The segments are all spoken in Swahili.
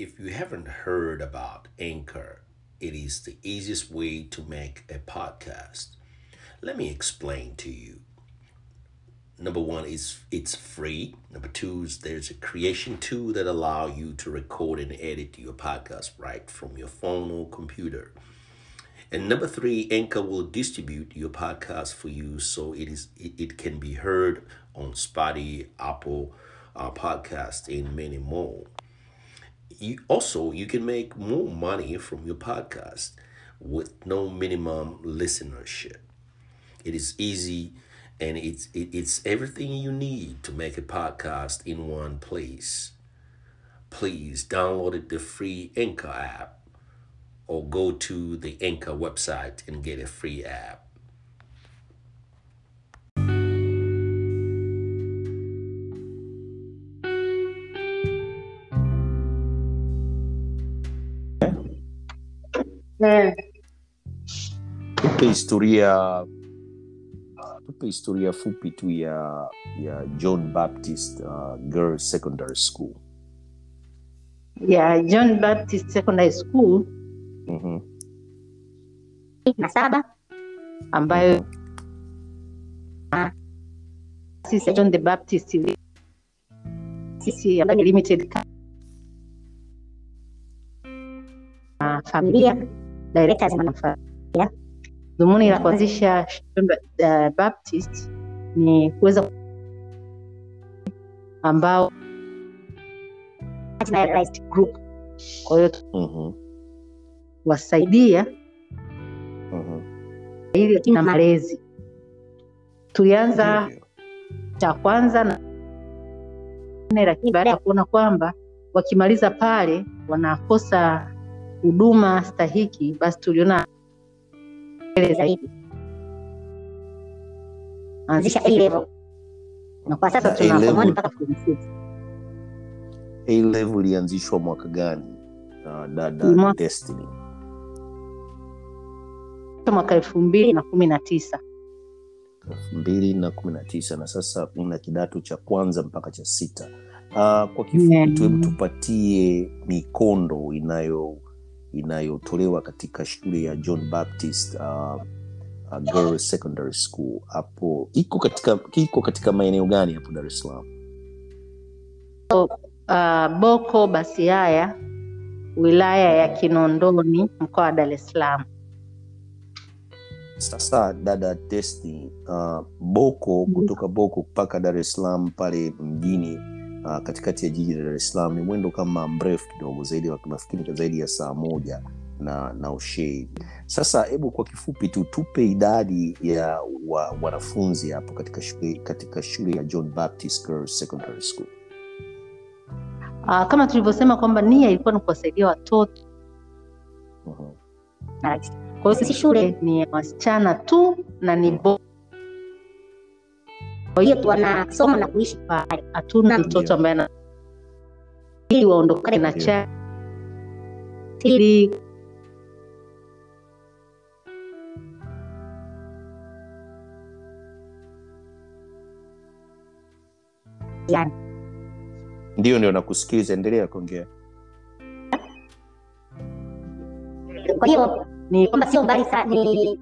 If you haven't heard about Anchor, it is the easiest way to make a podcast. Let me explain to you. Number one is it's free. Number two is there's a creation tool that allow you to record and edit your podcast right from your phone or computer. And number three, Anchor will distribute your podcast for you so it is it, it can be heard on Spotify, Apple uh, Podcast, and many more. You also you can make more money from your podcast with no minimum listenership. It is easy and it's it, it's everything you need to make a podcast in one place. Please download the free Anchor app or go to the Anchor website and get a free app. Eh, tupe historia tupe historia fupi tu ya ya john baptist uh, girls secondary school. Ya John Baptist Secondary School. Mm-hmm. na saba ambayo sisi John the Baptist sisi limited familia directors na familia. Dhumuni la kuanzisha uh, Baptist ni kuweza ambao group, kwa hiyo Mm-hmm. wasaidia Mm-hmm. ili na malezi. Tulianza cha kwanza na lakini baada ya kuona kwamba wakimaliza pale wanakosa huduma stahiki, basi tuliona zaidi. Anzisha A level, na kwa sasa tuna mpaka form six. a level ilianzishwa mwaka gani? Uh, dada mwaka- destiny. Mwaka elfu mbili na kumi na tisa. elfu mbili na kumi na tisa. Na sasa una kidato cha kwanza mpaka cha sita. Uh, kwa kifupi tu hebu tupatie mikondo inayo inayotolewa katika shule ya john baptist uh, uh, girls secondary school. Hapo iko katika iko katika maeneo gani hapo dar es salaam? Uh, Boko Basiaya, wilaya ya Kinondoni, mkoa wa Dar es Salaam. sasa dada Testi, uh, boko kutoka boko mpaka dar es salaam pale mjini uh, katikati ya jiji la dar es salaam ni mwendo kama mrefu kidogo zaidi nafikiri zaidi ya saa moja na na ushei sasa hebu kwa kifupi tu tupe idadi ya wa, wanafunzi hapo katika shule katika shule ya john baptist girls secondary school. Uh, kama tulivyosema kwamba nia ilikuwa ni kuwasaidia watoto. Mhm. Kwa hiyo sisi shule ni ya wasichana tu na ni bo kwa hiyo wanasoma na kuishi pale, hatuna mtoto ambaye ana ili waondokane na cha ili yani, ndio ndio nakusikiliza. Endelea kuongea. Kwa hiyo ni kwamba sio mbali sana, ni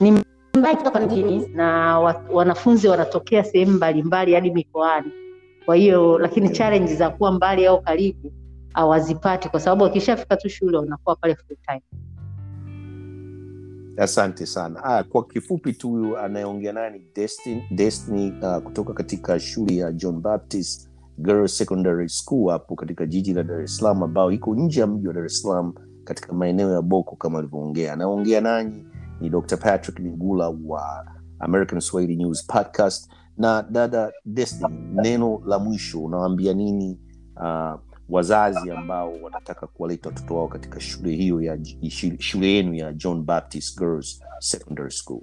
ni mbali kutoka mjini na wa, wanafunzi wanatokea sehemu mbalimbali hadi mikoani. Kwa hiyo lakini challenge za kuwa mbali au karibu hawazipati, kwa sababu wakishafika tu shule wanakuwa pale full time. asante sana ah, kwa kifupi tu anayeongea naye ni destiny, uh, kutoka katika shule ya john baptist girls secondary school hapo katika jiji la dar es salaam ambao iko nje ya mji wa dar es salaam katika maeneo ya boko kama alivyoongea anaongea nanyi ni dr patrick migula wa american swahili news podcast na dada destiny neno la mwisho unawaambia nini uh, wazazi ambao wanataka kuwaleta watoto wao katika shule hiyo ya shule yenu ya john baptist girls secondary school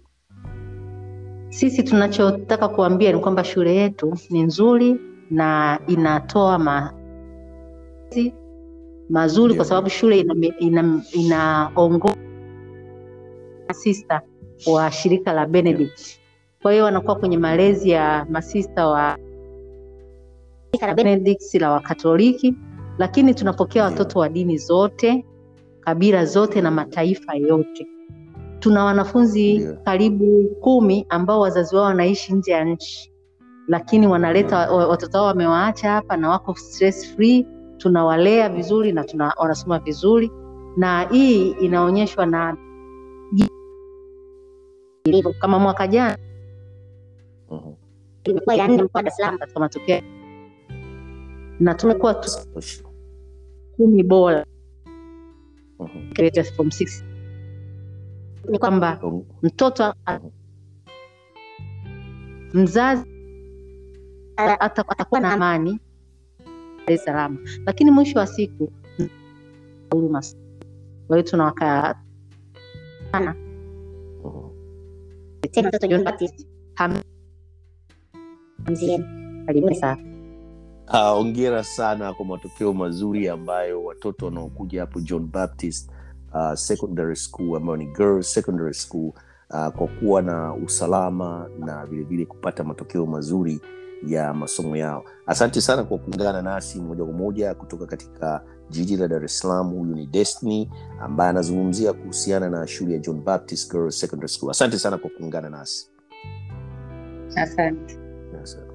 Sisi tunachotaka kuambia ni kwamba shule yetu ni nzuri na inatoa mazi mazuri, yeah. kwa sababu shule ina, ina, inaongoza masista wa shirika la Benedict. Kwa hiyo wanakuwa kwenye malezi ya masista wa shirika la Benedict la Wakatoliki, lakini tunapokea watoto wa dini zote, kabila zote na mataifa yote. Tuna wanafunzi karibu kumi ambao wazazi wao wanaishi nje ya nchi, lakini wanaleta watoto wao wamewaacha hapa na wako stress free, tunawalea vizuri na tuna, wanasoma vizuri, na hii inaonyeshwa na ilivyo. kama mwaka jana Mhm. imekuwa ya nne mkoa Dar es Salaam katika matokeo na tumekuwa tu kumi bora Mhm. from six. Ni kwamba mtoto mzazi atakuwa na amani Dar es Salaam, lakini mwisho wa siku huruma. Kwa hiyo tunawaka Mhm. Tena mtoto John Baptist Ham- Hamzieni. Karibuni sana. Hongera sana kwa matokeo mazuri ambayo watoto wanaokuja hapo John Baptist uh, Secondary School ambayo ni Girls Secondary School uh, kwa kuwa na usalama na vilevile kupata matokeo mazuri ya masomo yao. Asante sana kwa kuungana nasi moja kwa moja kutoka katika jiji la Dar es Salaam. Huyu ni Destiny ambaye anazungumzia kuhusiana na shule ya John Baptist Girls Secondary School. Asante sana kwa kuungana nasi. Asante. Sir.